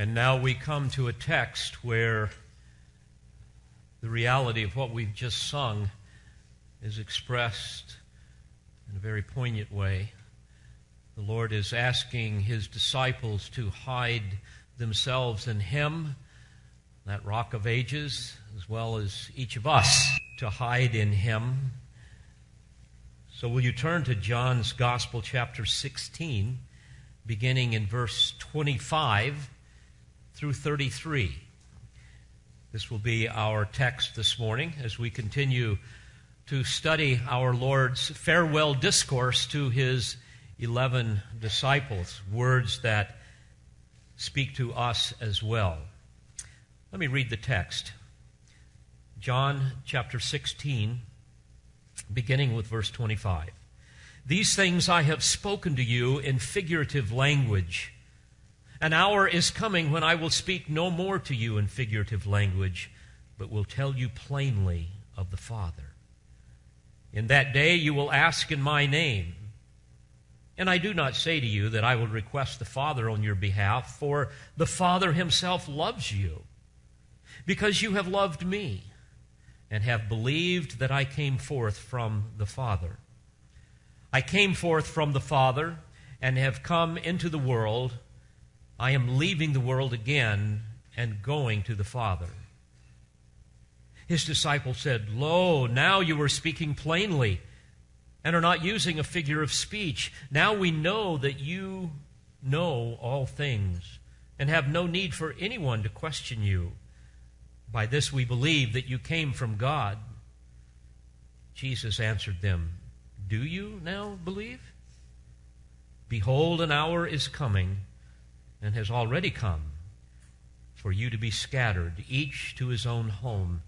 And now we come to a text where the reality of what we've just sung is expressed in a very poignant way. The Lord is asking his disciples to hide themselves in him, that rock of ages, as well as each of us to hide in him. So, will you turn to John's Gospel, chapter 16, beginning in verse 25 through 33? This will be our text this morning as we continue to study our Lord's farewell discourse to his 11 disciples, words that speak to us as well. Let me read the text. John chapter 16, beginning with verse 25. These things I have spoken to you in figurative language. An hour is coming when I will speak no more to you in figurative language, but will tell you plainly of the Father. In that day you will ask in my name. And I do not say to you that I will request the Father on your behalf, for the Father himself loves you, because you have loved me and have believed that I came forth from the Father. I came forth from the Father and have come into the world. I am leaving the world again and going to the Father. His disciples said, Lo, now you are speaking plainly and are not using a figure of speech. Now we know that you know all things and have no need for anyone to question you. By this we believe that you came from God. Jesus answered them, Do you now believe? Behold, an hour is coming, and has already come, for you to be scattered, each to his own home,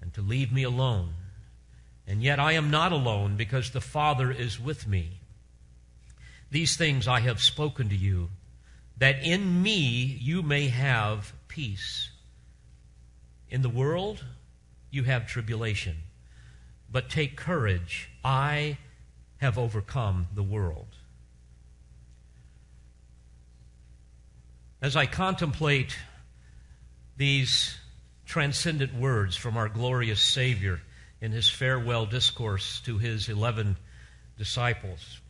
and to leave me alone. And yet I am not alone, because the Father is with me. These things I have spoken to you, that in me you may have peace. In the world, you have tribulation. But take courage. I have overcome the world. As I contemplate these transcendent words from our glorious Savior in his farewell discourse to his eleven disciples,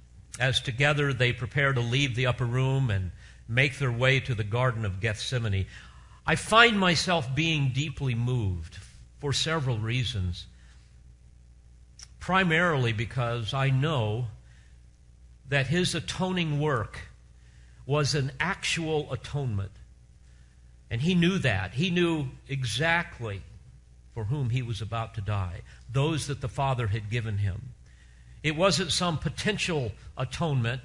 as together they prepare to leave the upper room and make their way to the Garden of Gethsemane, I find myself being deeply moved for several reasons. Primarily because I know that his atoning work was an actual atonement. And he knew that. He knew exactly for whom he was about to die, those that the Father had given him. It wasn't some potential atonement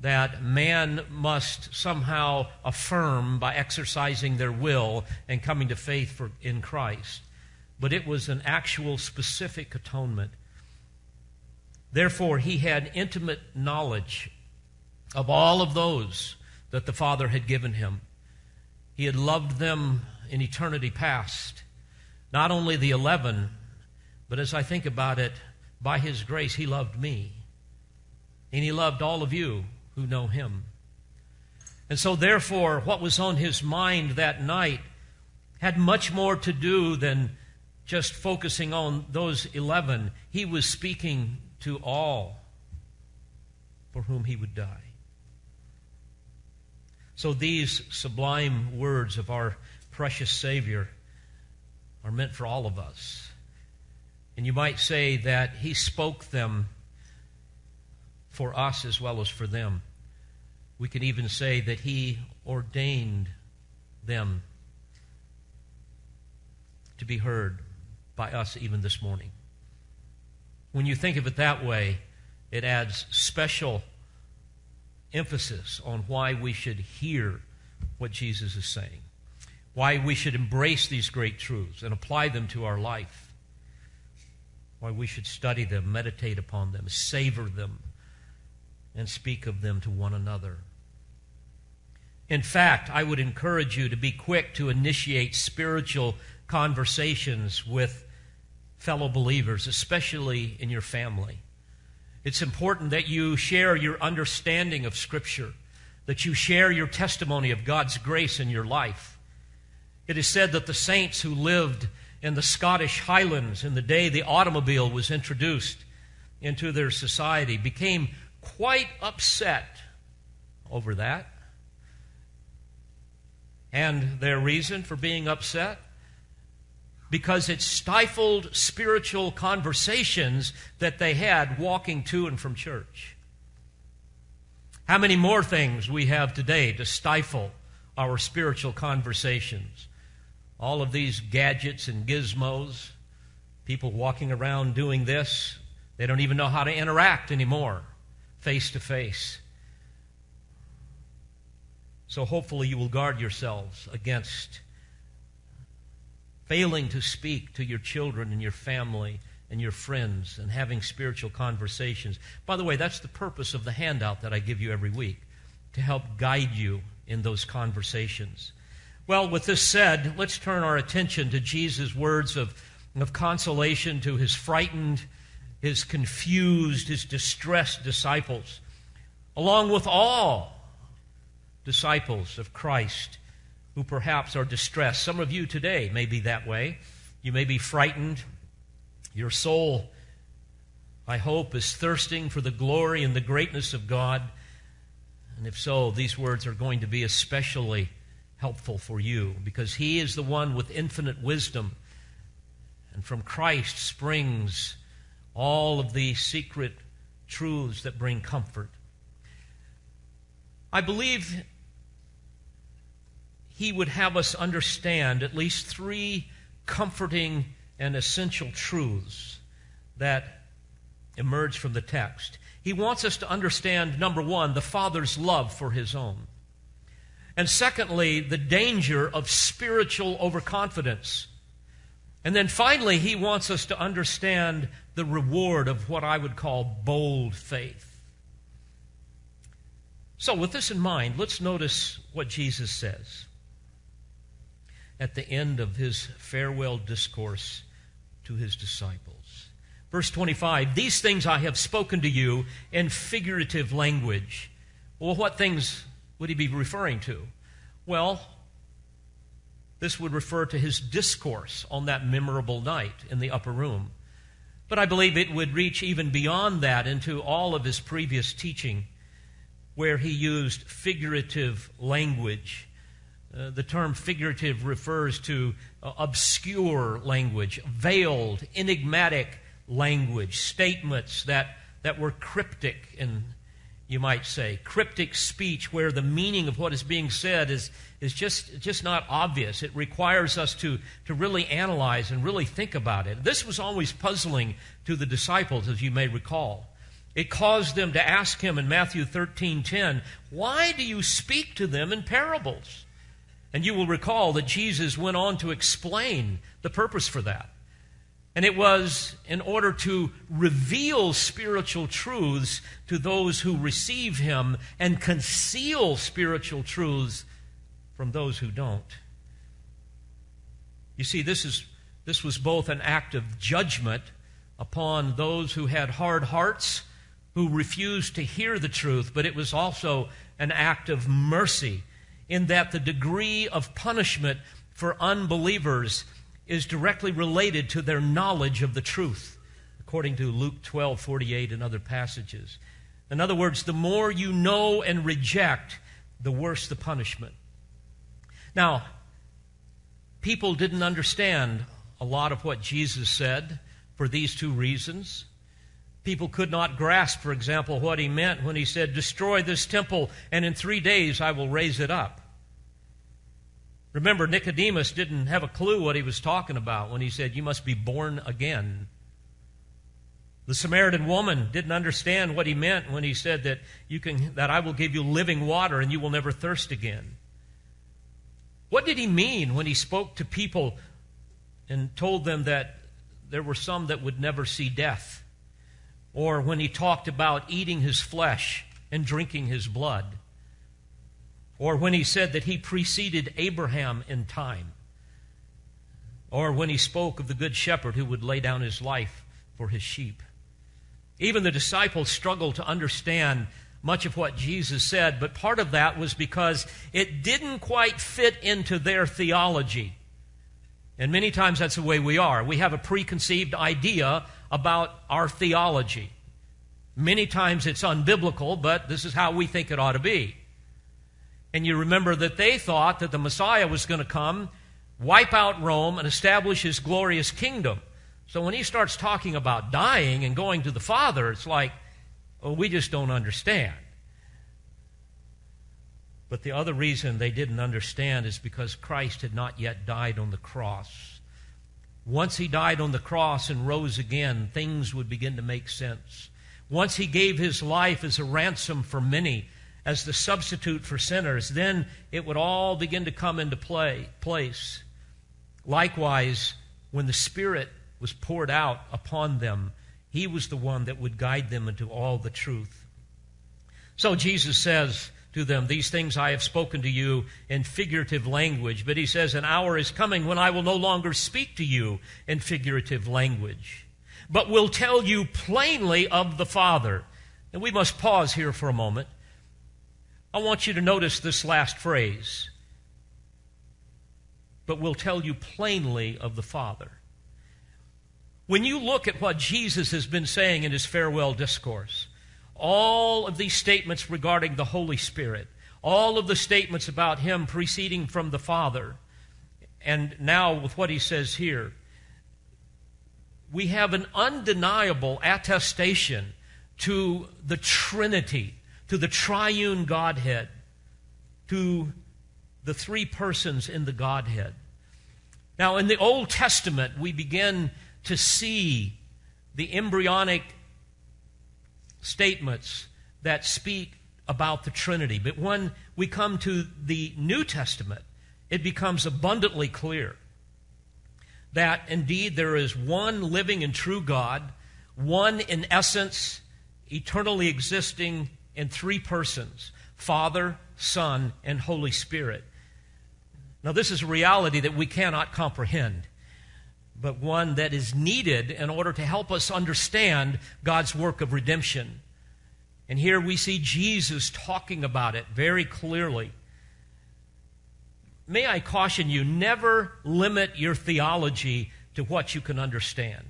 that man must somehow affirm by exercising their will and coming to faith for, in Christ, but it was an actual specific atonement. Therefore, he had intimate knowledge of all of those that the Father had given him. He had loved them in eternity past. Not only the eleven, but as I think about it, by His grace, He loved me. And He loved all of you who know him. And so, therefore, what was on his mind that night had much more to do than just focusing on those 11. He was speaking to all for whom he would die. So, these sublime words of our precious Savior are meant for all of us. And you might say that he spoke them for us as well as for them. We can even say that He ordained them to be heard by us even this morning. When you think of it that way, it adds special emphasis on why we should hear what Jesus is saying, why we should embrace these great truths and apply them to our life, why we should study them, meditate upon them, savor them, and speak of them to one another. In fact, I would encourage you to be quick to initiate spiritual conversations with fellow believers, especially in your family. It's important that you share your understanding of Scripture, that you share your testimony of God's grace in your life. It is said that the saints who lived in the Scottish Highlands in the day the automobile was introduced into their society became quite upset over that. And their reason for being upset? Because it stifled spiritual conversations that they had walking to and from church. How many more things we have today to stifle our spiritual conversations? All of these gadgets and gizmos, people walking around doing this, they don't even know how to interact anymore face to face. So hopefully you will guard yourselves against failing to speak to your children and your family and your friends and having spiritual conversations. By the way, that's the purpose of the handout that I give you every week to help guide you in those conversations. Well, with this said, let's turn our attention to Jesus' words of, of consolation to his frightened his confused, his distressed disciples, along with all disciples of Christ who perhaps are distressed. Some of you today may be that way. You may be frightened. Your soul, I hope, is thirsting for the glory and the greatness of God. And if so, these words are going to be especially helpful for you because He is the one with infinite wisdom. And from Christ springs all of the secret truths that bring comfort. I believe he would have us understand at least three comforting and essential truths that emerge from the text. He wants us to understand, number one, the Father's love for his own. And secondly, the danger of spiritual overconfidence. And then finally, he wants us to understand the reward of what I would call bold faith. So, with this in mind, let's notice what Jesus says at the end of his farewell discourse to his disciples. Verse 25 These things I have spoken to you in figurative language. Well, what things would he be referring to? Well, this would refer to his discourse on that memorable night in the upper room. But I believe it would reach even beyond that into all of his previous teaching, where he used figurative language. Uh, the term figurative refers to uh, obscure language, veiled, enigmatic language, statements that, that were cryptic in you might say, cryptic speech where the meaning of what is being said is, is just, just not obvious. It requires us to, to really analyze and really think about it. This was always puzzling to the disciples, as you may recall. It caused them to ask him in Matthew 13 10, Why do you speak to them in parables? And you will recall that Jesus went on to explain the purpose for that. And it was in order to reveal spiritual truths to those who receive him and conceal spiritual truths from those who don't. You see, this, is, this was both an act of judgment upon those who had hard hearts, who refused to hear the truth, but it was also an act of mercy in that the degree of punishment for unbelievers is directly related to their knowledge of the truth, according to Luke 12 48 and other passages. In other words, the more you know and reject, the worse the punishment. Now, people didn't understand a lot of what Jesus said for these two reasons. People could not grasp, for example, what he meant when he said, Destroy this temple, and in three days I will raise it up. Remember, Nicodemus didn't have a clue what he was talking about when he said, You must be born again. The Samaritan woman didn't understand what he meant when he said that, you can, that I will give you living water and you will never thirst again. What did he mean when he spoke to people and told them that there were some that would never see death? Or when he talked about eating his flesh and drinking his blood? Or when he said that he preceded Abraham in time. Or when he spoke of the good shepherd who would lay down his life for his sheep. Even the disciples struggled to understand much of what Jesus said, but part of that was because it didn't quite fit into their theology. And many times that's the way we are. We have a preconceived idea about our theology. Many times it's unbiblical, but this is how we think it ought to be. And you remember that they thought that the Messiah was going to come, wipe out Rome, and establish his glorious kingdom. So when he starts talking about dying and going to the Father, it's like, well, we just don't understand. But the other reason they didn't understand is because Christ had not yet died on the cross. Once he died on the cross and rose again, things would begin to make sense. Once he gave his life as a ransom for many, as the substitute for sinners, then it would all begin to come into play, place. Likewise, when the Spirit was poured out upon them, he was the one that would guide them into all the truth. So Jesus says to them, These things I have spoken to you in figurative language. But he says, An hour is coming when I will no longer speak to you in figurative language, but will tell you plainly of the Father. And we must pause here for a moment. I want you to notice this last phrase, but will tell you plainly of the Father. When you look at what Jesus has been saying in his farewell discourse, all of these statements regarding the Holy Spirit, all of the statements about him proceeding from the Father, and now with what he says here, we have an undeniable attestation to the Trinity, to the triune Godhead, to the three persons in the Godhead. Now, in the Old Testament, we begin to see the embryonic statements that speak about the Trinity. But when we come to the New Testament, it becomes abundantly clear that indeed there is one living and true God, one in essence, eternally existing in three persons Father, Son, and Holy Spirit. Now, this is a reality that we cannot comprehend but one that is needed in order to help us understand God's work of redemption. And here we see Jesus talking about it very clearly. May I caution you never limit your theology to what you can understand.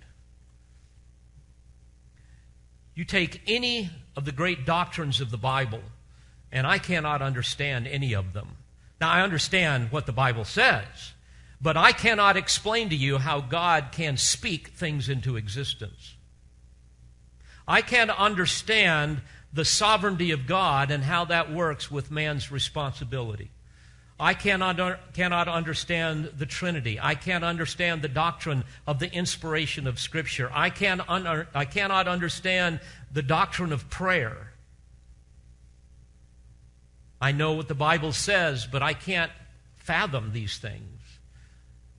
You take any of the great doctrines of the Bible, and I cannot understand any of them. Now, I understand what the Bible says. But I cannot explain to you how God can speak things into existence. I can't understand the sovereignty of God and how that works with man's responsibility. I cannot, cannot understand the Trinity. I can't understand the doctrine of the inspiration of Scripture. I, can un- I cannot understand the doctrine of prayer. I know what the Bible says, but I can't fathom these things.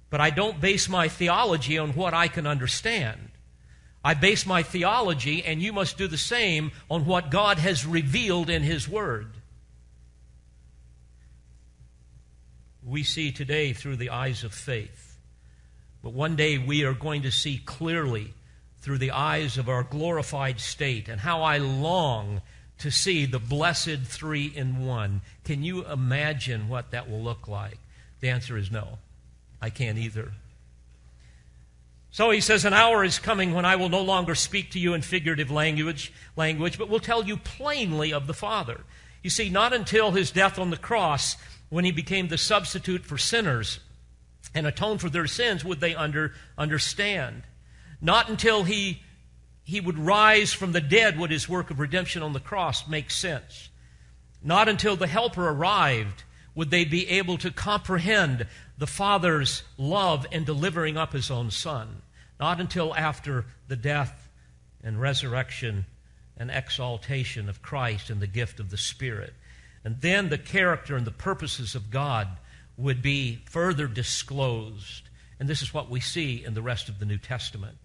But I don't base my theology on what I can understand. I base my theology, and you must do the same, on what God has revealed in His Word. We see today through the eyes of faith. But one day we are going to see clearly through the eyes of our glorified state, and how I long to see the blessed three in one. Can you imagine what that will look like? The answer is no. I can't either. So he says, An hour is coming when I will no longer speak to you in figurative language, language, but will tell you plainly of the Father. You see, not until his death on the cross, when he became the substitute for sinners and atoned for their sins, would they under, understand. Not until he, he would rise from the dead would his work of redemption on the cross make sense. Not until the Helper arrived would they be able to comprehend the Father's love in delivering up his own Son. Not until after the death and resurrection and exaltation of Christ and the gift of the Spirit. And then the character and the purposes of God would be further disclosed. And this is what we see in the rest of the New Testament.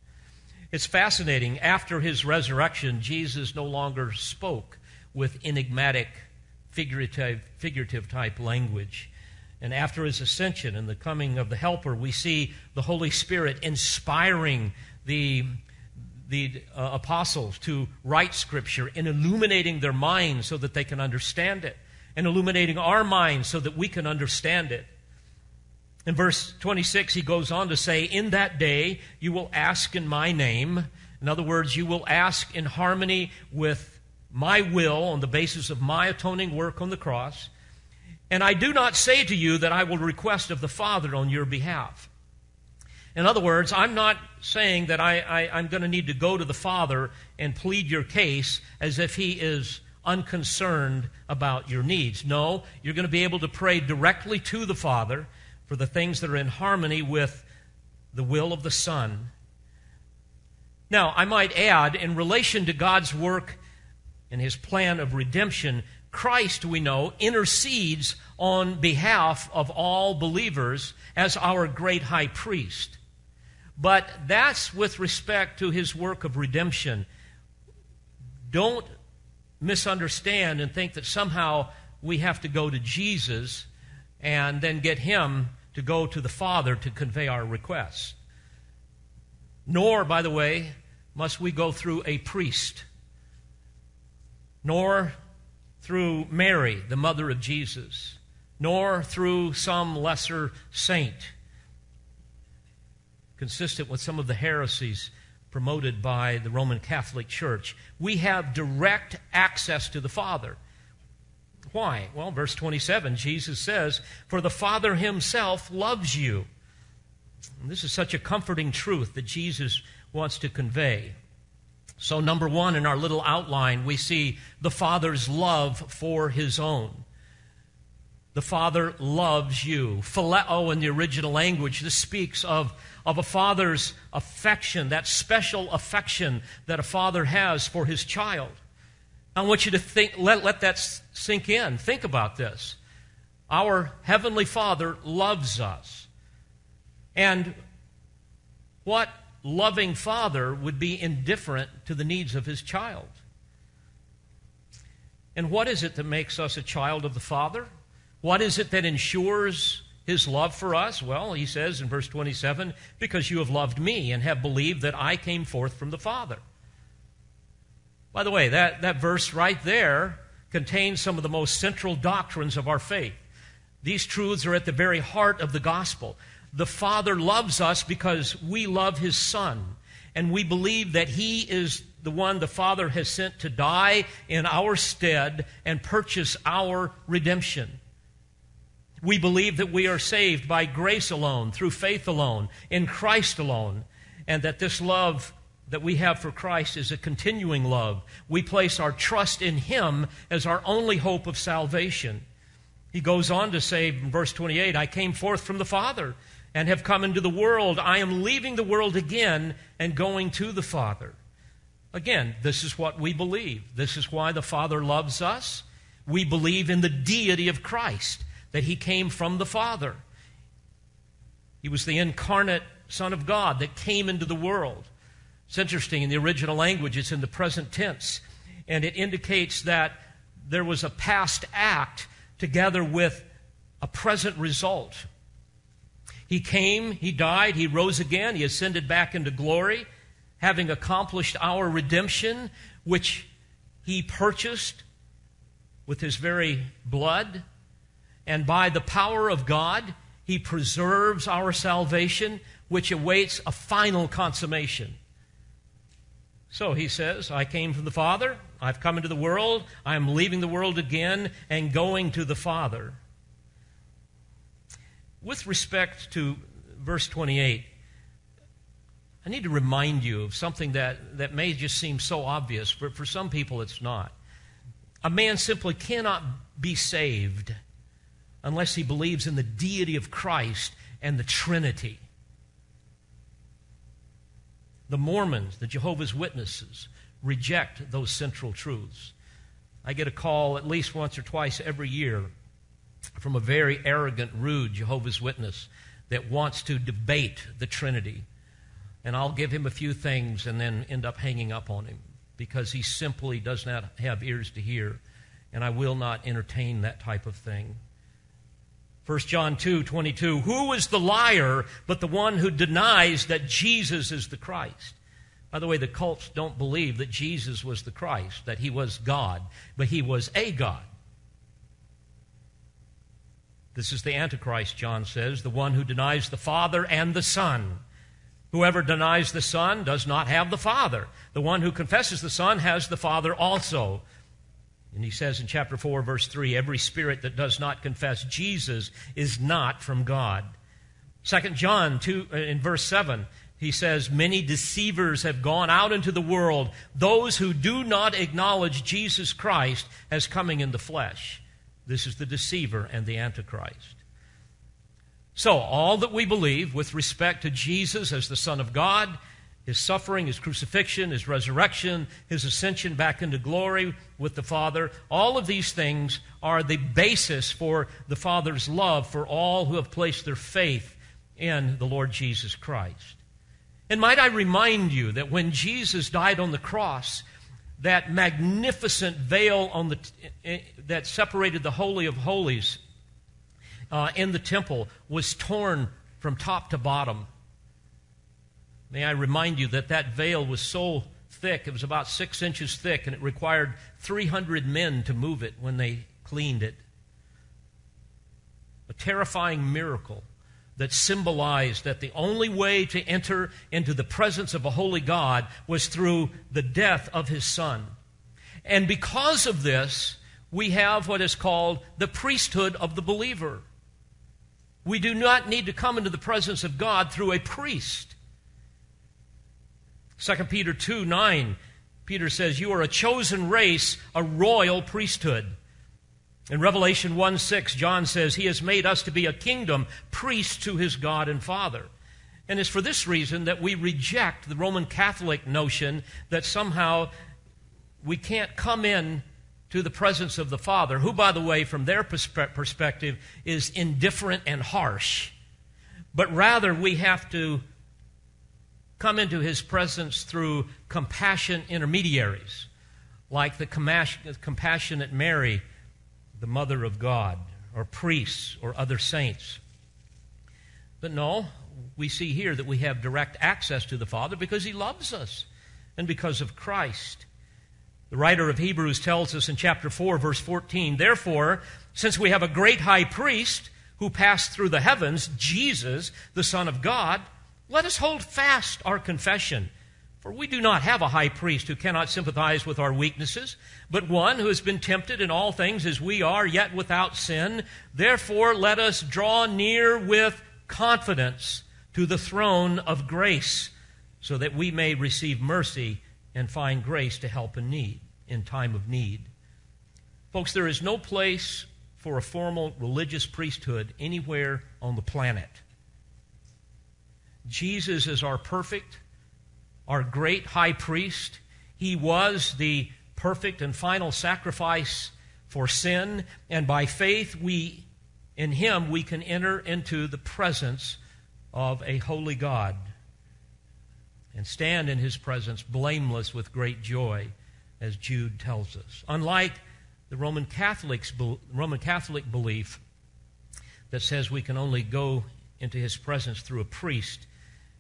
It's fascinating. After his resurrection, Jesus no longer spoke with enigmatic, figurative, figurative type language. And after his ascension and the coming of the Helper, we see the Holy Spirit inspiring the, the uh, apostles to write Scripture in illuminating their minds so that they can understand it, and illuminating our minds so that we can understand it. In verse 26, he goes on to say, In that day you will ask in my name. In other words, you will ask in harmony with my will on the basis of my atoning work on the cross. And I do not say to you that I will request of the Father on your behalf. In other words, I'm not saying that I, am going to need to go to the Father and plead your case as if He is unconcerned about your needs. No, you're going to be able to pray directly to the Father for the things that are in harmony with the will of the Son. Now, I might add, in relation to God's work and His plan of redemption, Christ, we know, intercedes on behalf of all believers as our great high priest. But that's with respect to his work of redemption. Don't misunderstand and think that somehow we have to go to Jesus and then get him to go to the Father to convey our requests. Nor, by the way, must we go through a priest, nor through Mary, the mother of Jesus, nor through some lesser saint consistent with some of the heresies promoted by the Roman Catholic Church. We have direct access to the Father. Why? Well, verse 27, Jesus says, For the Father himself loves you. And this is such a comforting truth that Jesus wants to convey. So, number one, in our little outline, we see the Father's love for his own. The Father loves you. Phileo in the original language, this speaks of of a father's affection, that special affection that a father has for his child. I want you to think, let, let that sink in. Think about this. Our Heavenly Father loves us. And what loving father would be indifferent to the needs of his child? And what is it that makes us a child of the Father? What is it that ensures his love for us? Well, he says in verse 27 because you have loved me and have believed that I came forth from the Father. By the way, that, that verse right there contains some of the most central doctrines of our faith. These truths are at the very heart of the gospel. The Father loves us because we love His Son, and we believe that He is the one the Father has sent to die in our stead and purchase our redemption. We believe that we are saved by grace alone, through faith alone, in Christ alone, and that this love that we have for Christ is a continuing love. We place our trust in Him as our only hope of salvation. He goes on to say in verse 28 I came forth from the Father and have come into the world. I am leaving the world again and going to the Father. Again, this is what we believe. This is why the Father loves us. We believe in the deity of Christ that he came from the Father. He was the incarnate Son of God that came into the world. It's interesting, in the original language, it's in the present tense, and it indicates that there was a past act together with a present result. He came, he died, he rose again, he ascended back into glory, having accomplished our redemption, which he purchased with his very blood and by the power of God, He preserves our salvation, which awaits a final consummation. So he says, I came from the Father, I've come into the world, I am leaving the world again and going to the Father. With respect to verse 28, I need to remind you of something that, that may just seem so obvious, but for some people it's not. A man simply cannot be saved unless he believes in the deity of Christ and the Trinity. The Mormons, the Jehovah's Witnesses, reject those central truths. I get a call at least once or twice every year from a very arrogant, rude Jehovah's Witness that wants to debate the Trinity. And I'll give him a few things and then end up hanging up on him because he simply does not have ears to hear. And I will not entertain that type of thing. 1 John 2 22. Who is the liar but the one who denies that Jesus is the Christ? By the way, the cults don't believe that Jesus was the Christ, that he was God, but he was a God. This is the Antichrist, John says, the one who denies the Father and the Son. Whoever denies the Son does not have the Father. The one who confesses the Son has the Father also. And he says in chapter 4, verse 3 every spirit that does not confess Jesus is not from God. 2 John 2, uh, in verse 7 he says, Many deceivers have gone out into the world, those who do not acknowledge Jesus Christ as coming in the flesh. This is the deceiver and the Antichrist. So, all that we believe with respect to Jesus as the Son of God, his suffering, his crucifixion, his resurrection, his ascension back into glory with the Father, all of these things are the basis for the Father's love for all who have placed their faith in the Lord Jesus Christ. And might I remind you that when Jesus died on the cross, that magnificent veil on the, eh, that separated the Holy of Holies uh, in the temple was torn from top to bottom. May I remind you that that veil was so thick, it was about six inches thick, and it required 300 men to move it when they cleaned it. A terrifying miracle that symbolized that the only way to enter into the presence of a holy God was through the death of his son. And because of this, we have what is called the priesthood of the believer. We do not need to come into the presence of God through a priest. 2 Peter 2 9, Peter says, You are a chosen race, a royal priesthood in Revelation 1 6, John says, He has made us to be a kingdom, priests to his God and Father. And it's for this reason that we reject the Roman Catholic notion that somehow we can't come in to the presence of the Father, who, by the way, from their perspe- perspective, is indifferent and harsh. But rather, we have to come into his presence through compassion intermediaries, like the compassionate Mary the mother of God, or priests, or other saints. But no, we see here that we have direct access to the Father because He loves us and because of Christ. The writer of Hebrews tells us in chapter 4, verse 14 Therefore, since we have a great high priest who passed through the heavens, Jesus, the Son of God, let us hold fast our confession. For we do not have a high priest who cannot sympathize with our weaknesses, but one who has been tempted in all things as we are, yet without sin. Therefore, let us draw near with confidence to the throne of grace, so that we may receive mercy and find grace to help in need, in time of need. Folks, there is no place for a formal religious priesthood anywhere on the planet. Jesus is our perfect our great high priest. He was the perfect and final sacrifice for sin, and by faith we in him we can enter into the presence of a holy God and stand in his presence blameless with great joy as Jude tells us. Unlike the Roman Catholics Roman Catholic belief that says we can only go into his presence through a priest,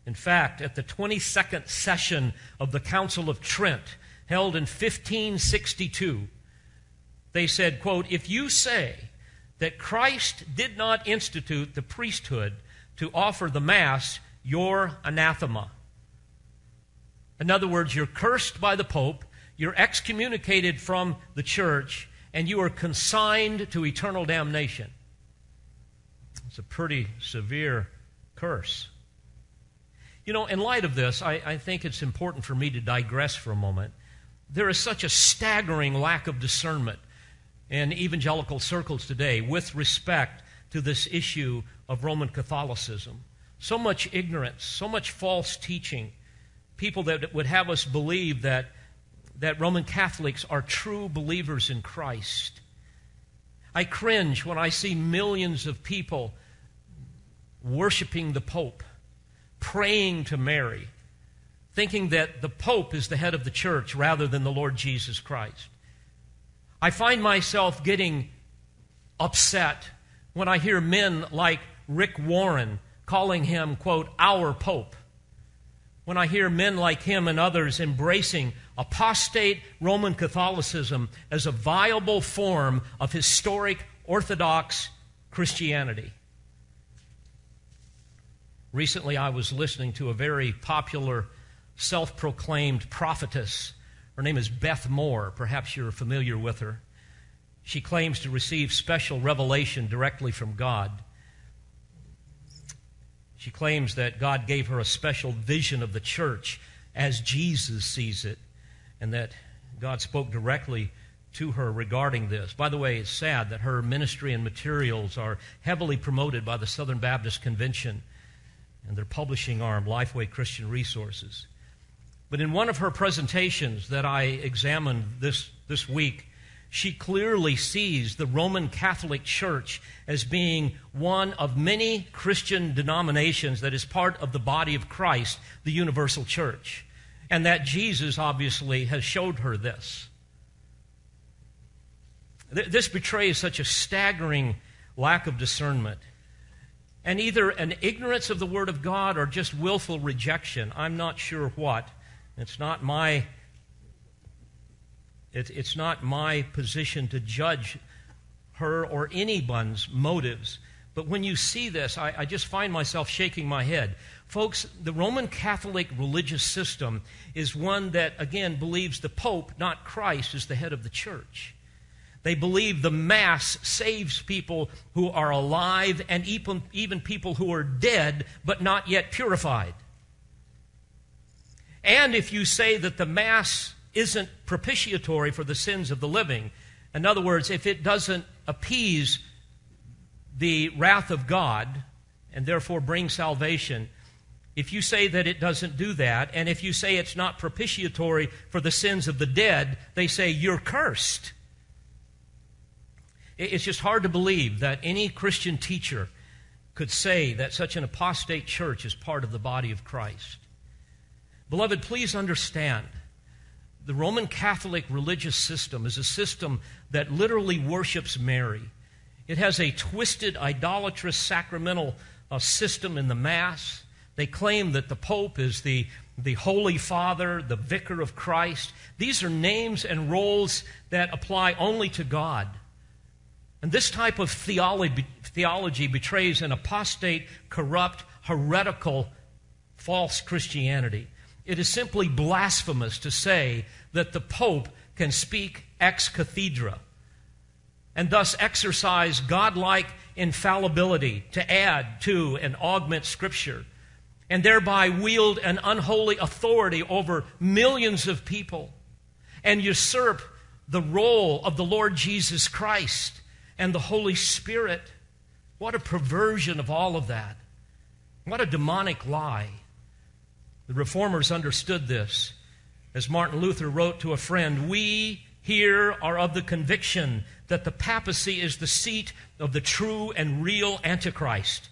in fact, at the 22nd session of the Council of Trent, held in 1562, they said, quote, if you say that Christ did not institute the priesthood to offer the Mass, you're anathema. In other words, you're cursed by the Pope, you're excommunicated from the church, and you are consigned to eternal damnation. It's a pretty severe curse. You know, in light of this, I, I think it's important for me to digress for a moment. There is such a staggering lack of discernment in evangelical circles today with respect to this issue of Roman Catholicism. So much ignorance, so much false teaching. People that would have us believe that, that Roman Catholics are true believers in Christ. I cringe when I see millions of people worshiping the Pope praying to Mary, thinking that the Pope is the head of the church rather than the Lord Jesus Christ. I find myself getting upset when I hear men like Rick Warren calling him, quote, our Pope. when I hear men like him and others embracing apostate Roman Catholicism as a viable form of historic Orthodox Christianity. Recently, I was listening to a very popular self proclaimed prophetess. Her name is Beth Moore. Perhaps you're familiar with her. She claims to receive special revelation directly from God. She claims that God gave her a special vision of the church as Jesus sees it, and that God spoke directly to her regarding this. By the way, it's sad that her ministry and materials are heavily promoted by the Southern Baptist Convention and their publishing arm, Lifeway Christian Resources. But in one of her presentations that I examined this, this week, she clearly sees the Roman Catholic Church as being one of many Christian denominations that is part of the body of Christ, the universal church. And that Jesus obviously has showed her this. This betrays such a staggering lack of discernment and either an ignorance of the Word of God or just willful rejection. I'm not sure what. It's not my it, it's not my position to judge her or anyone's motives. But when you see this, I, I just find myself shaking my head. Folks, the Roman Catholic religious system is one that, again, believes the Pope, not Christ, is the head of the church. They believe the Mass saves people who are alive and even, even people who are dead but not yet purified. And if you say that the Mass isn't propitiatory for the sins of the living, in other words, if it doesn't appease the wrath of God and therefore bring salvation, if you say that it doesn't do that, and if you say it's not propitiatory for the sins of the dead, they say you're cursed. It's just hard to believe that any Christian teacher could say that such an apostate church is part of the body of Christ. Beloved, please understand the Roman Catholic religious system is a system that literally worships Mary. It has a twisted, idolatrous, sacramental uh, system in the Mass. They claim that the Pope is the, the Holy Father, the Vicar of Christ. These are names and roles that apply only to God. And this type of theology, theology betrays an apostate, corrupt, heretical, false Christianity. It is simply blasphemous to say that the Pope can speak ex cathedra and thus exercise godlike infallibility to add to and augment Scripture and thereby wield an unholy authority over millions of people and usurp the role of the Lord Jesus Christ and the Holy Spirit. What a perversion of all of that. What a demonic lie. The reformers understood this. As Martin Luther wrote to a friend, we here are of the conviction that the papacy is the seat of the true and real Antichrist.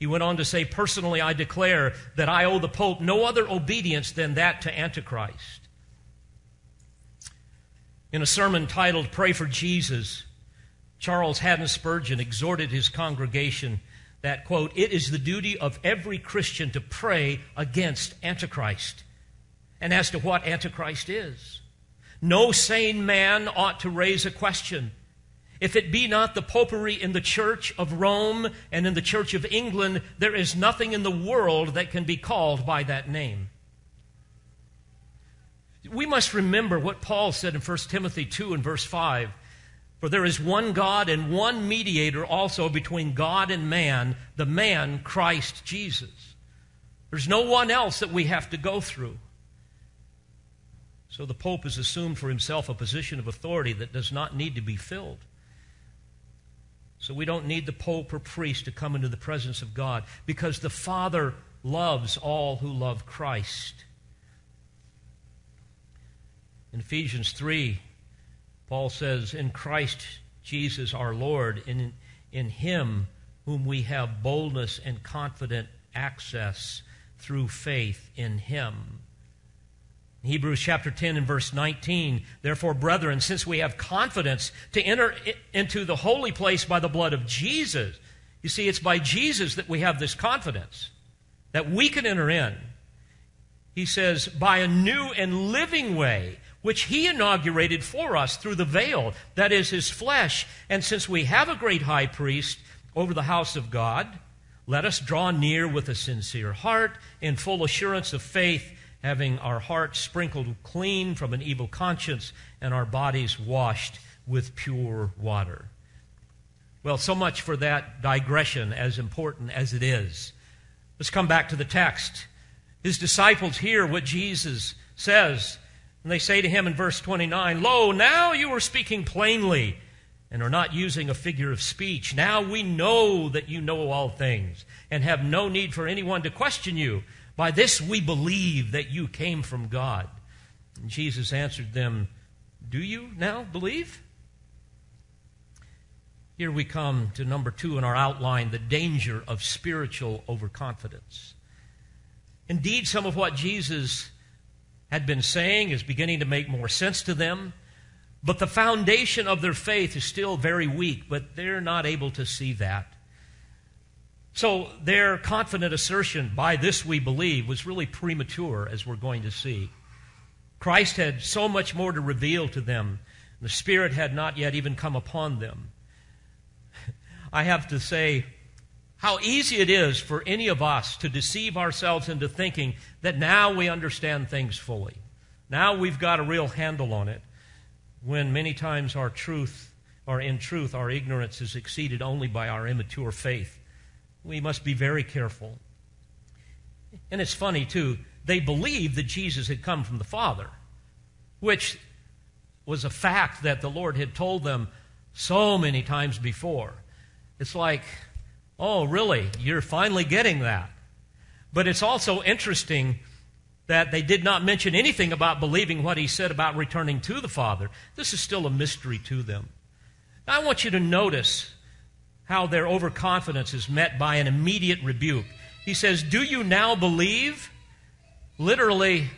He went on to say, Personally, I declare that I owe the Pope no other obedience than that to Antichrist. In a sermon titled Pray for Jesus, Charles Haddon Spurgeon exhorted his congregation that, quote, it is the duty of every Christian to pray against Antichrist and as to what Antichrist is. No sane man ought to raise a question. If it be not the popery in the Church of Rome and in the Church of England, there is nothing in the world that can be called by that name. We must remember what Paul said in 1 Timothy 2 and verse 5 for there is one God and one mediator also between God and man, the man Christ Jesus. There's no one else that we have to go through. So the Pope has assumed for himself a position of authority that does not need to be filled. So we don't need the Pope or priest to come into the presence of God because the Father loves all who love Christ. In Ephesians 3, Paul says, In Christ Jesus our Lord, in, in Him whom we have boldness and confident access through faith in Him. Hebrews chapter 10 and verse 19, therefore, brethren, since we have confidence to enter into the holy place by the blood of Jesus, you see, it's by Jesus that we have this confidence that we can enter in. He says, by a new and living way, which he inaugurated for us through the veil, that is his flesh. And since we have a great high priest over the house of God, let us draw near with a sincere heart, in full assurance of faith, having our hearts sprinkled clean from an evil conscience and our bodies washed with pure water. Well, so much for that digression, as important as it is. Let's come back to the text. His disciples hear what Jesus says, and they say to him in verse 29 Lo, now you are speaking plainly and are not using a figure of speech. Now we know that you know all things and have no need for anyone to question you. By this we believe that you came from God. And Jesus answered them, Do you now believe? Here we come to number two in our outline the danger of spiritual overconfidence. Indeed, some of what Jesus had been saying is beginning to make more sense to them, but the foundation of their faith is still very weak, but they're not able to see that. So their confident assertion, by this we believe, was really premature, as we're going to see. Christ had so much more to reveal to them. The Spirit had not yet even come upon them. I have to say how easy it is for any of us to deceive ourselves into thinking that now we understand things fully. Now we've got a real handle on it, when many times our truth, or in truth, our ignorance is exceeded only by our immature faith. We must be very careful. And it's funny, too, they believed that Jesus had come from the Father, which was a fact that the Lord had told them so many times before. It's like, oh, really? You're finally getting that. But it's also interesting that they did not mention anything about believing what he said about returning to the Father. This is still a mystery to them. I want you to notice how their overconfidence is met by an immediate rebuke. He says, Do you now believe? Literally,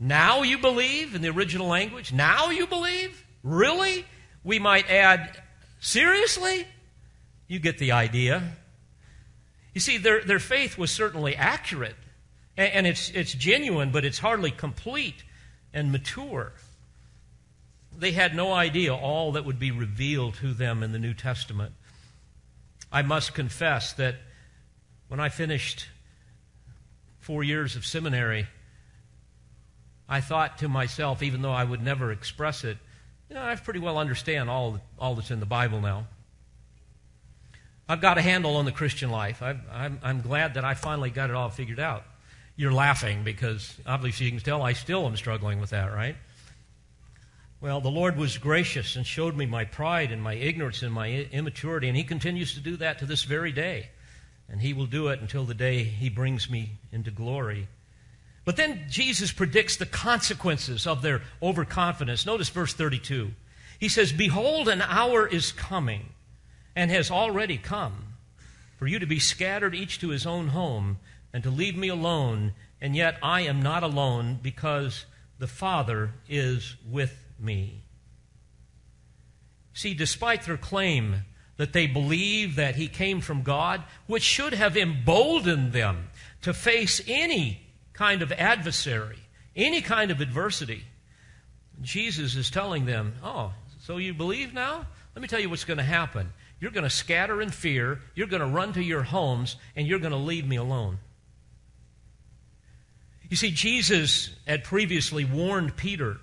now you believe in the original language? Now you believe? Really? We might add, Seriously? You get the idea. You see, their, their faith was certainly accurate, and, and it's, it's genuine, but it's hardly complete and mature. They had no idea all that would be revealed to them in the New Testament. I must confess that when I finished four years of seminary, I thought to myself, even though I would never express it, you know, I pretty well understand all, all that's in the Bible now. I've got a handle on the Christian life. i am I'm glad that I finally got it all figured out. You're laughing because obviously you can tell I still am struggling with that, right? Well, the Lord was gracious and showed me my pride and my ignorance and my immaturity, and He continues to do that to this very day. And He will do it until the day He brings me into glory. But then Jesus predicts the consequences of their overconfidence. Notice verse 32. He says, Behold, an hour is coming and has already come for you to be scattered each to his own home and to leave me alone, and yet I am not alone because the Father is with me. See, despite their claim that they believe that he came from God, which should have emboldened them to face any kind of adversary, any kind of adversity, Jesus is telling them, Oh, so you believe now? Let me tell you what's going to happen. You're going to scatter in fear. You're going to run to your homes, and you're going to leave me alone. You see, Jesus had previously warned Peter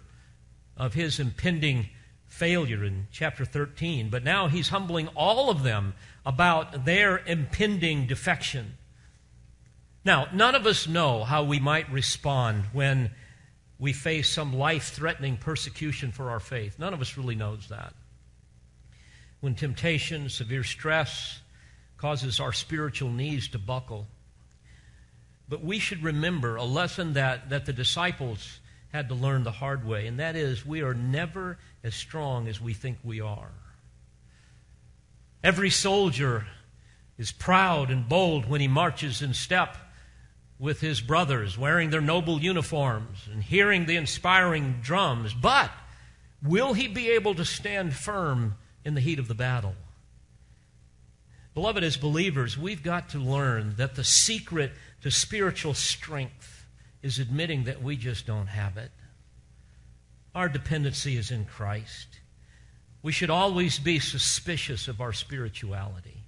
of his impending failure in chapter 13, but now he's humbling all of them about their impending defection. Now, none of us know how we might respond when we face some life threatening persecution for our faith. None of us really knows that when temptation, severe stress causes our spiritual knees to buckle. But we should remember a lesson that, that the disciples had to learn the hard way, and that is we are never as strong as we think we are. Every soldier is proud and bold when he marches in step with his brothers, wearing their noble uniforms and hearing the inspiring drums. But will he be able to stand firm in the heat of the battle. Beloved, as believers, we've got to learn that the secret to spiritual strength is admitting that we just don't have it. Our dependency is in Christ. We should always be suspicious of our spirituality.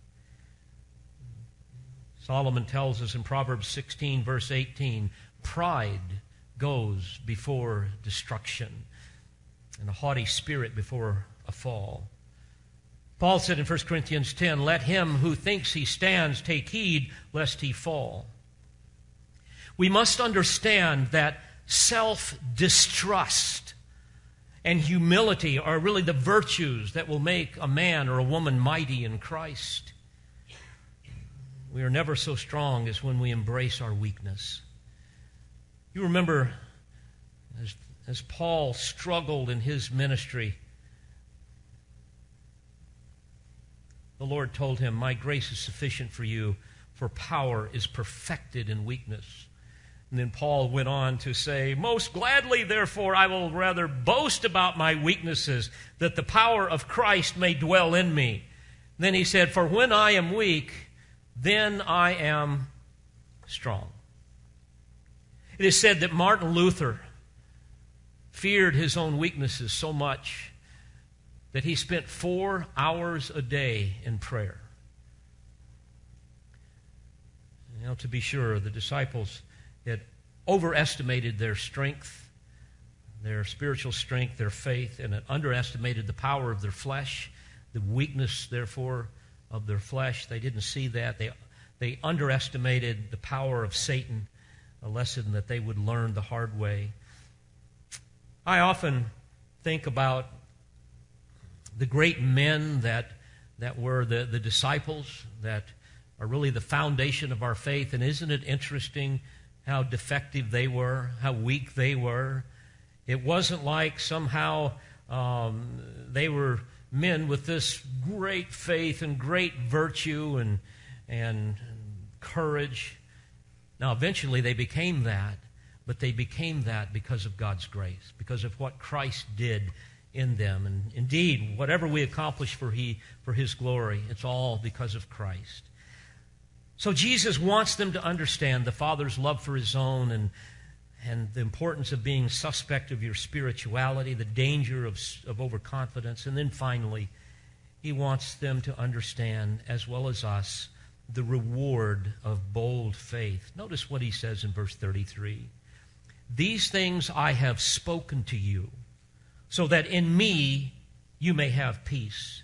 Solomon tells us in Proverbs 16, verse 18 pride goes before destruction, and a haughty spirit before a fall. Paul said in 1 Corinthians 10, Let him who thinks he stands take heed lest he fall. We must understand that self distrust and humility are really the virtues that will make a man or a woman mighty in Christ. We are never so strong as when we embrace our weakness. You remember as, as Paul struggled in his ministry, the Lord told him, My grace is sufficient for you, for power is perfected in weakness. And then Paul went on to say, Most gladly, therefore, I will rather boast about my weaknesses, that the power of Christ may dwell in me. then he said, For when I am weak, then I am strong. It is said that Martin Luther feared his own weaknesses so much that he spent four hours a day in prayer. Now, to be sure, the disciples had overestimated their strength, their spiritual strength, their faith, and had underestimated the power of their flesh, the weakness, therefore, of their flesh. They didn't see that. They, they underestimated the power of Satan, a lesson that they would learn the hard way. I often think about the great men that, that were the, the disciples, that are really the foundation of our faith. And isn't it interesting how defective they were, how weak they were? It wasn't like somehow um, they were men with this great faith and great virtue and, and courage. Now, eventually they became that, but they became that because of God's grace, because of what Christ did in them. And indeed, whatever we accomplish for, he, for His glory, it's all because of Christ. So Jesus wants them to understand the Father's love for His own and, and the importance of being suspect of your spirituality, the danger of, of overconfidence. And then finally, He wants them to understand, as well as us, the reward of bold faith. Notice what He says in verse 33 These things I have spoken to you so that in me you may have peace.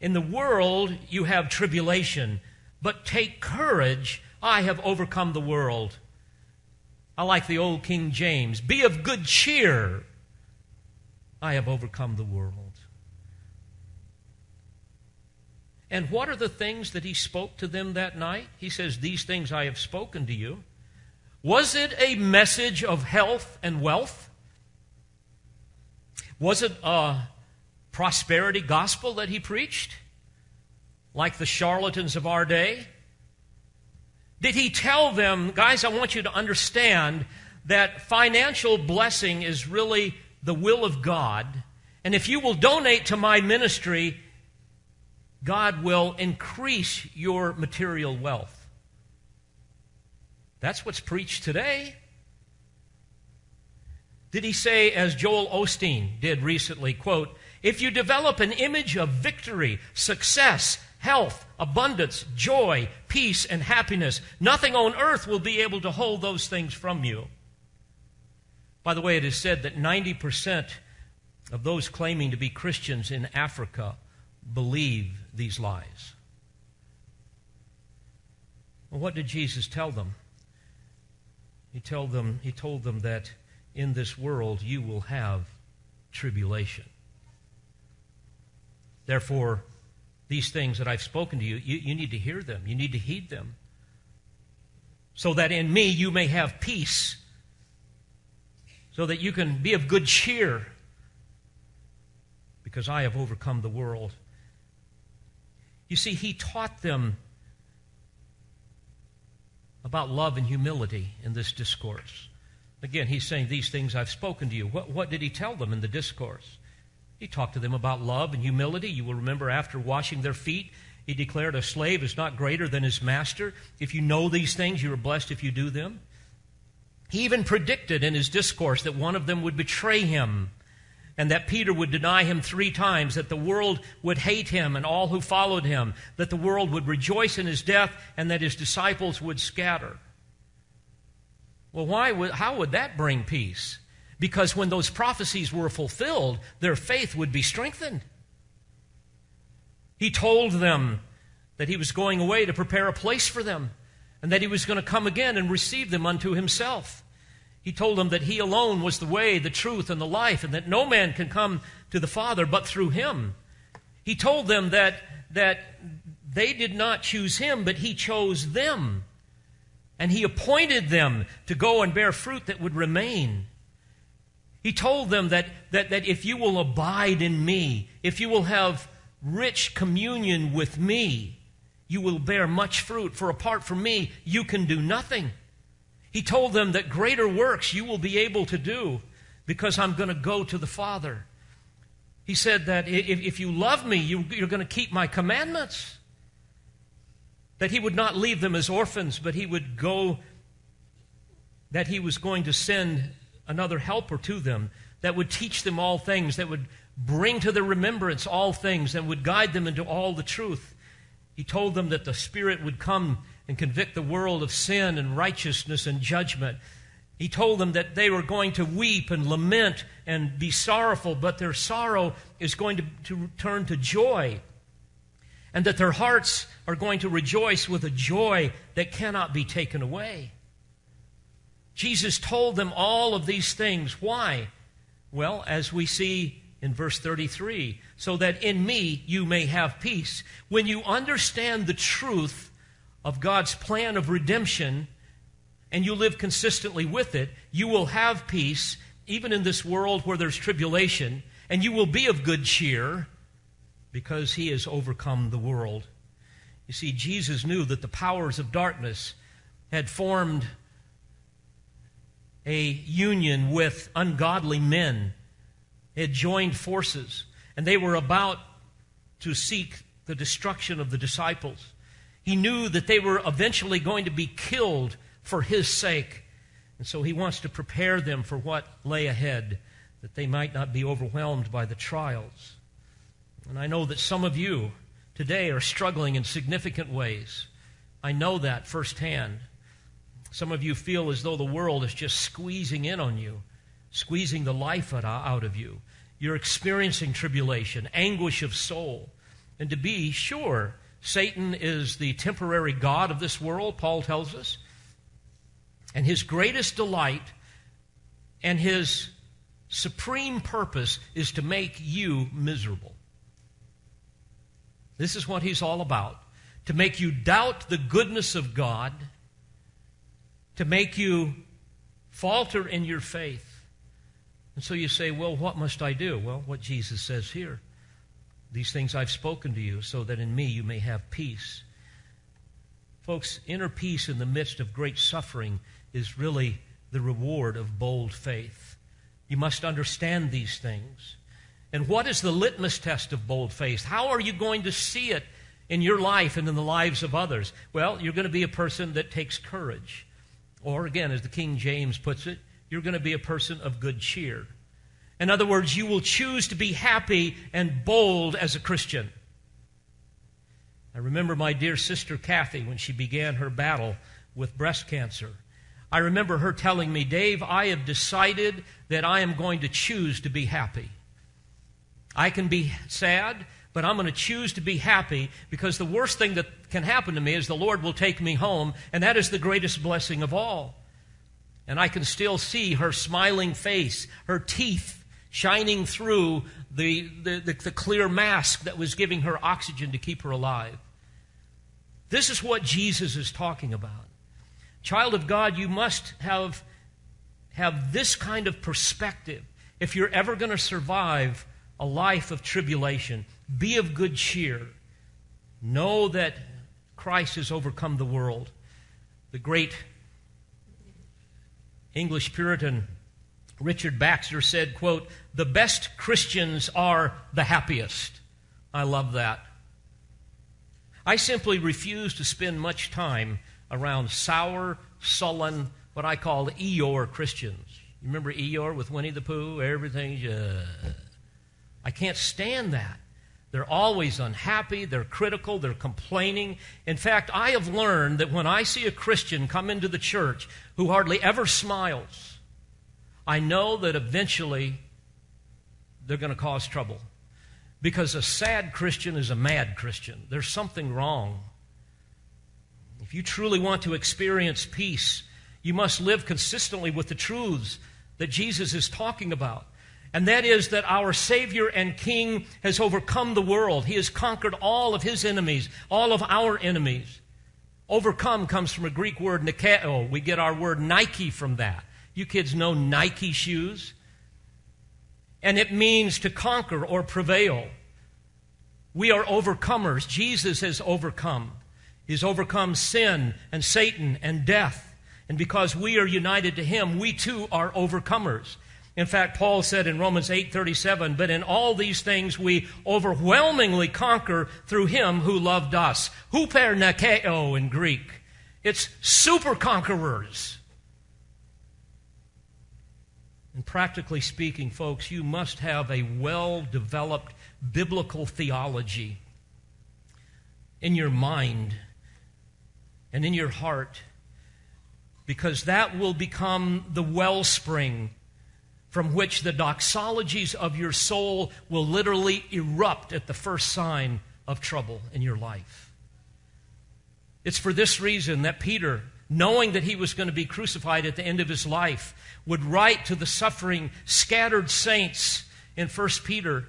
In the world you have tribulation, but take courage. I have overcome the world. I like the old King James. Be of good cheer. I have overcome the world. And what are the things that he spoke to them that night? He says, These things I have spoken to you. Was it a message of health and wealth? Was it a prosperity gospel that he preached? Like the charlatans of our day? Did he tell them, guys, I want you to understand that financial blessing is really the will of God, and if you will donate to my ministry, God will increase your material wealth? That's what's preached today. Did he say, as Joel Osteen did recently, quote, if you develop an image of victory, success, health, abundance, joy, peace, and happiness, nothing on earth will be able to hold those things from you. By the way, it is said that 90% of those claiming to be Christians in Africa believe these lies. Well, what did Jesus tell them? He told them, he told them that in this world you will have tribulation. Therefore, these things that I've spoken to you, you, you, need to hear them. You need to heed them. So that in me you may have peace. So that you can be of good cheer. Because I have overcome the world. You see, he taught them about love and humility in this discourse. Again, he's saying, These things I've spoken to you. What, what did he tell them in the discourse? He talked to them about love and humility. You will remember after washing their feet, he declared, A slave is not greater than his master. If you know these things, you are blessed if you do them. He even predicted in his discourse that one of them would betray him and that Peter would deny him three times, that the world would hate him and all who followed him, that the world would rejoice in his death, and that his disciples would scatter. Well, why would, how would that bring peace? Because when those prophecies were fulfilled, their faith would be strengthened. He told them that he was going away to prepare a place for them, and that he was going to come again and receive them unto himself. He told them that he alone was the way, the truth, and the life, and that no man can come to the Father but through him. He told them that, that they did not choose him, but he chose them. And he appointed them to go and bear fruit that would remain. He told them that, that, that if you will abide in me, if you will have rich communion with me, you will bear much fruit, for apart from me, you can do nothing. He told them that greater works you will be able to do because I'm going to go to the Father. He said that if, if you love me, you, you're going to keep my commandments. That he would not leave them as orphans, but he would go, that he was going to send another helper to them that would teach them all things, that would bring to their remembrance all things, and would guide them into all the truth. He told them that the Spirit would come and convict the world of sin and righteousness and judgment. He told them that they were going to weep and lament and be sorrowful, but their sorrow is going to, to turn to joy. And that their hearts are going to rejoice with a joy that cannot be taken away. Jesus told them all of these things. Why? Well, as we see in verse 33, so that in me you may have peace. When you understand the truth of God's plan of redemption and you live consistently with it, you will have peace even in this world where there's tribulation, and you will be of good cheer because he has overcome the world. You see, Jesus knew that the powers of darkness had formed a union with ungodly men, had joined forces, and they were about to seek the destruction of the disciples. He knew that they were eventually going to be killed for his sake. And so he wants to prepare them for what lay ahead, that they might not be overwhelmed by the trials. And I know that some of you today are struggling in significant ways. I know that firsthand. Some of you feel as though the world is just squeezing in on you, squeezing the life out of you. You're experiencing tribulation, anguish of soul. And to be sure, Satan is the temporary God of this world, Paul tells us. And his greatest delight and his supreme purpose is to make you miserable. This is what he's all about to make you doubt the goodness of God, to make you falter in your faith. And so you say, Well, what must I do? Well, what Jesus says here. These things I've spoken to you, so that in me you may have peace. Folks, inner peace in the midst of great suffering is really the reward of bold faith. You must understand these things. And what is the litmus test of bold faith? How are you going to see it in your life and in the lives of others? Well, you're going to be a person that takes courage. Or, again, as the King James puts it, you're going to be a person of good cheer. In other words, you will choose to be happy and bold as a Christian. I remember my dear sister Kathy when she began her battle with breast cancer. I remember her telling me, Dave, I have decided that I am going to choose to be happy. I can be sad, but I'm going to choose to be happy because the worst thing that can happen to me is the Lord will take me home, and that is the greatest blessing of all. And I can still see her smiling face, her teeth shining through the, the, the, the, clear mask that was giving her oxygen to keep her alive. This is what Jesus is talking about. Child of God, you must have, have this kind of perspective if you're ever going to survive a life of tribulation. Be of good cheer. Know that Christ has overcome the world. The great English Puritan Richard Baxter said, quote, the best Christians are the happiest. I love that. I simply refuse to spend much time around sour, sullen, what I call Eeyore Christians. You remember Eeyore with Winnie the Pooh? Everything's just. I can't stand that. They're always unhappy, they're critical, they're complaining. In fact, I have learned that when I see a Christian come into the church who hardly ever smiles, I know that eventually they're going to cause trouble. Because a sad Christian is a mad Christian. There's something wrong. If you truly want to experience peace, you must live consistently with the truths that Jesus is talking about. And that is that our Savior and King has overcome the world. He has conquered all of his enemies, all of our enemies. Overcome comes from a Greek word, nikeo. We get our word Nike from that. You kids know Nike shoes. And it means to conquer or prevail. We are overcomers. Jesus has overcome. He's overcome sin and Satan and death. And because we are united to him, we too are overcomers. In fact, Paul said in Romans 8:37, "But in all these things we overwhelmingly conquer through him who loved us." Huper nikeo in Greek. It's super conquerors. And practically speaking, folks, you must have a well developed biblical theology in your mind and in your heart because that will become the wellspring from which the doxologies of your soul will literally erupt at the first sign of trouble in your life. It's for this reason that Peter, knowing that he was going to be crucified at the end of his life, would write to the suffering, scattered saints in 1 Peter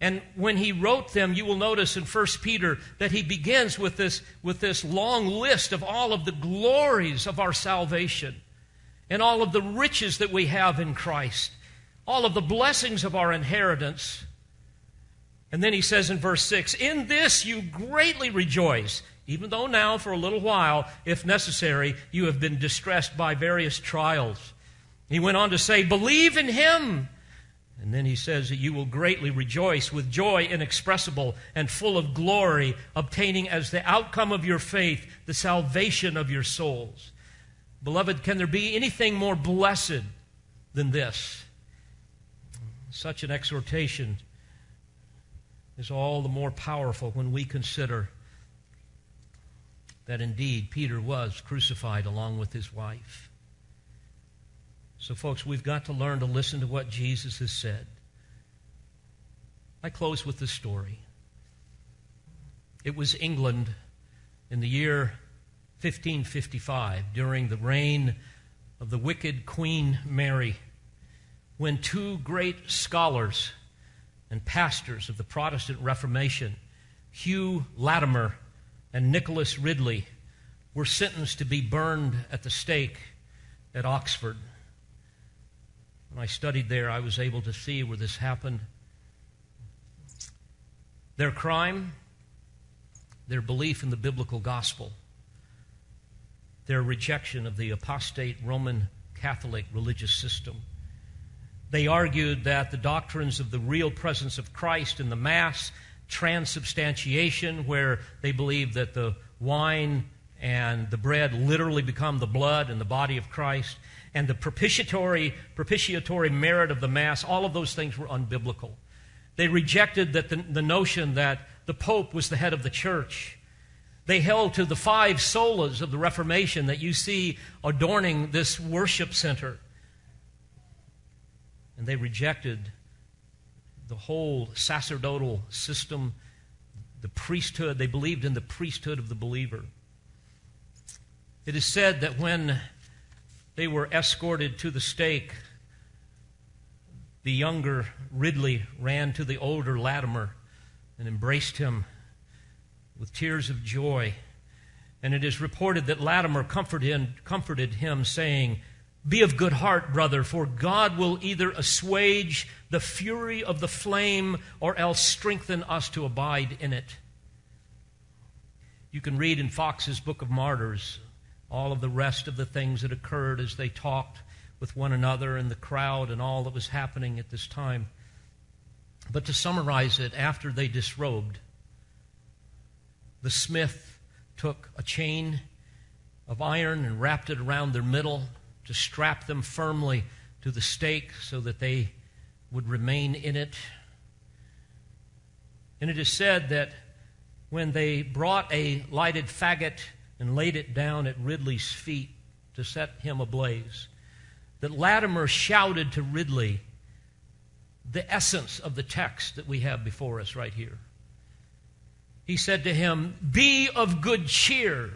and when he wrote them, you will notice in 1 Peter that he begins with this, with this long list of all of the glories of our salvation and all of the riches that we have in Christ, all of the blessings of our inheritance. And then he says in verse 6 In this you greatly rejoice, even though now, for a little while, if necessary, you have been distressed by various trials. He went on to say, Believe in him and then he says that you will greatly rejoice with joy inexpressible and full of glory, obtaining as the outcome of your faith the salvation of your souls. Beloved, can there be anything more blessed than this? Such an exhortation is all the more powerful when we consider that indeed Peter was crucified along with his wife. So, folks, we've got to learn to listen to what Jesus has said. I close with this story. It was England in the year 1555, during the reign of the wicked Queen Mary, when two great scholars and pastors of the Protestant Reformation, Hugh Latimer and Nicholas Ridley, were sentenced to be burned at the stake at Oxford. When I studied there, I was able to see where this happened. Their crime, their belief in the biblical gospel, their rejection of the apostate Roman Catholic religious system. They argued that the doctrines of the real presence of Christ in the Mass, transubstantiation, where they believed that the wine and the bread literally become the blood and the body of Christ, and the propitiatory, propitiatory merit of the Mass, all of those things were unbiblical. They rejected that the, the notion that the Pope was the head of the church. They held to the five solas of the Reformation that you see adorning this worship center. And they rejected the whole sacerdotal system, the priesthood. They believed in the priesthood of the believer. It is said that when they were escorted to the stake. The younger Ridley ran to the older Latimer and embraced him with tears of joy. And it is reported that Latimer comforted, him, saying, Be of good heart, brother, for God will either assuage the fury of the flame or else strengthen us to abide in it. You can read in Foxe's Book of Martyrs all of the rest of the things that occurred as they talked with one another and the crowd and all that was happening at this time. But to summarize it, after they disrobed, the smith took a chain of iron and wrapped it around their middle to strap them firmly to the stake so that they would remain in it. And it is said that when they brought a lighted faggot and laid it down at Ridley's feet to set him ablaze, that Latimer shouted to Ridley the essence of the text that we have before us right here. He said to him, Be of good cheer,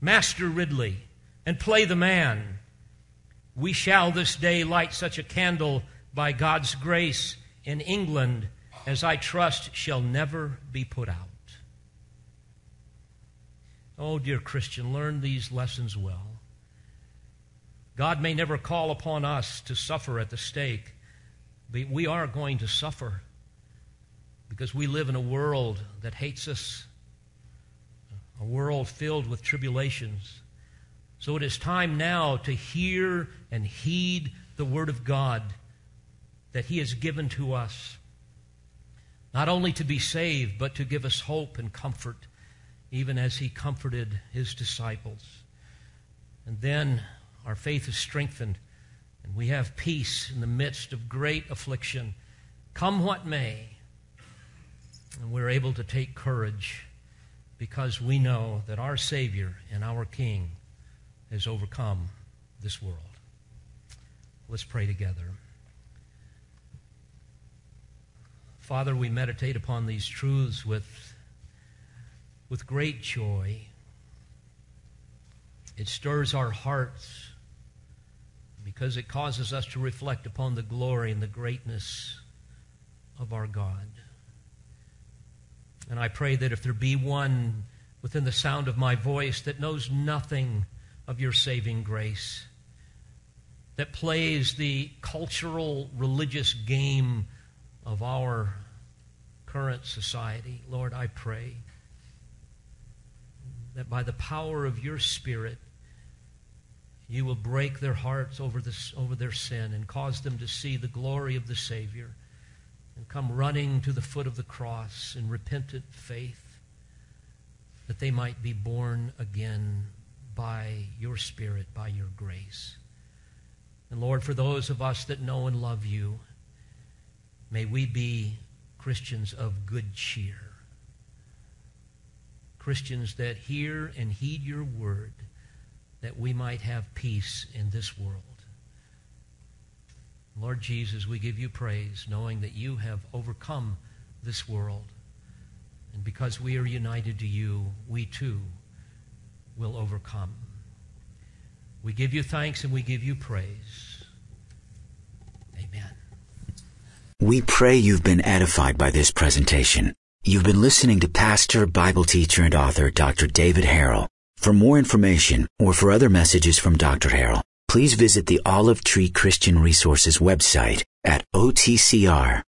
Master Ridley, and play the man. We shall this day light such a candle by God's grace in England as I trust shall never be put out. Oh, dear Christian, learn these lessons well. God may never call upon us to suffer at the stake, but we are going to suffer because we live in a world that hates us, a world filled with tribulations. So it is time now to hear and heed the Word of God that He has given to us, not only to be saved, but to give us hope and comfort, even as He comforted His disciples. And then our faith is strengthened, and we have peace in the midst of great affliction. Come what may, and we're able to take courage because we know that our Savior and our King has overcome this world. Let's pray together. Father, we meditate upon these truths with, with great joy. It stirs our hearts because it causes us to reflect upon the glory and the greatness of our God. And I pray that if there be one within the sound of my voice that knows nothing of your saving grace, that plays the cultural religious game of our current society, Lord, I pray that by the power of your Spirit, you will break their hearts over, this, over their sin and cause them to see the glory of the Savior and come running to the foot of the cross in repentant faith that they might be born again by your Spirit, by your grace. And Lord, for those of us that know and love you, may we be Christians of good cheer. Christians that hear and heed your word, that we might have peace in this world. Lord Jesus, we give you praise, knowing that you have overcome this world. And because we are united to you, we too will overcome. We give you thanks and we give you praise. Amen. We pray you've been edified by this presentation. You've been listening to pastor, Bible teacher, and author Dr. David Harrell. For more information or for other messages from Dr. Harrell, please visit the Olive Tree Christian Resources website at otcr.org.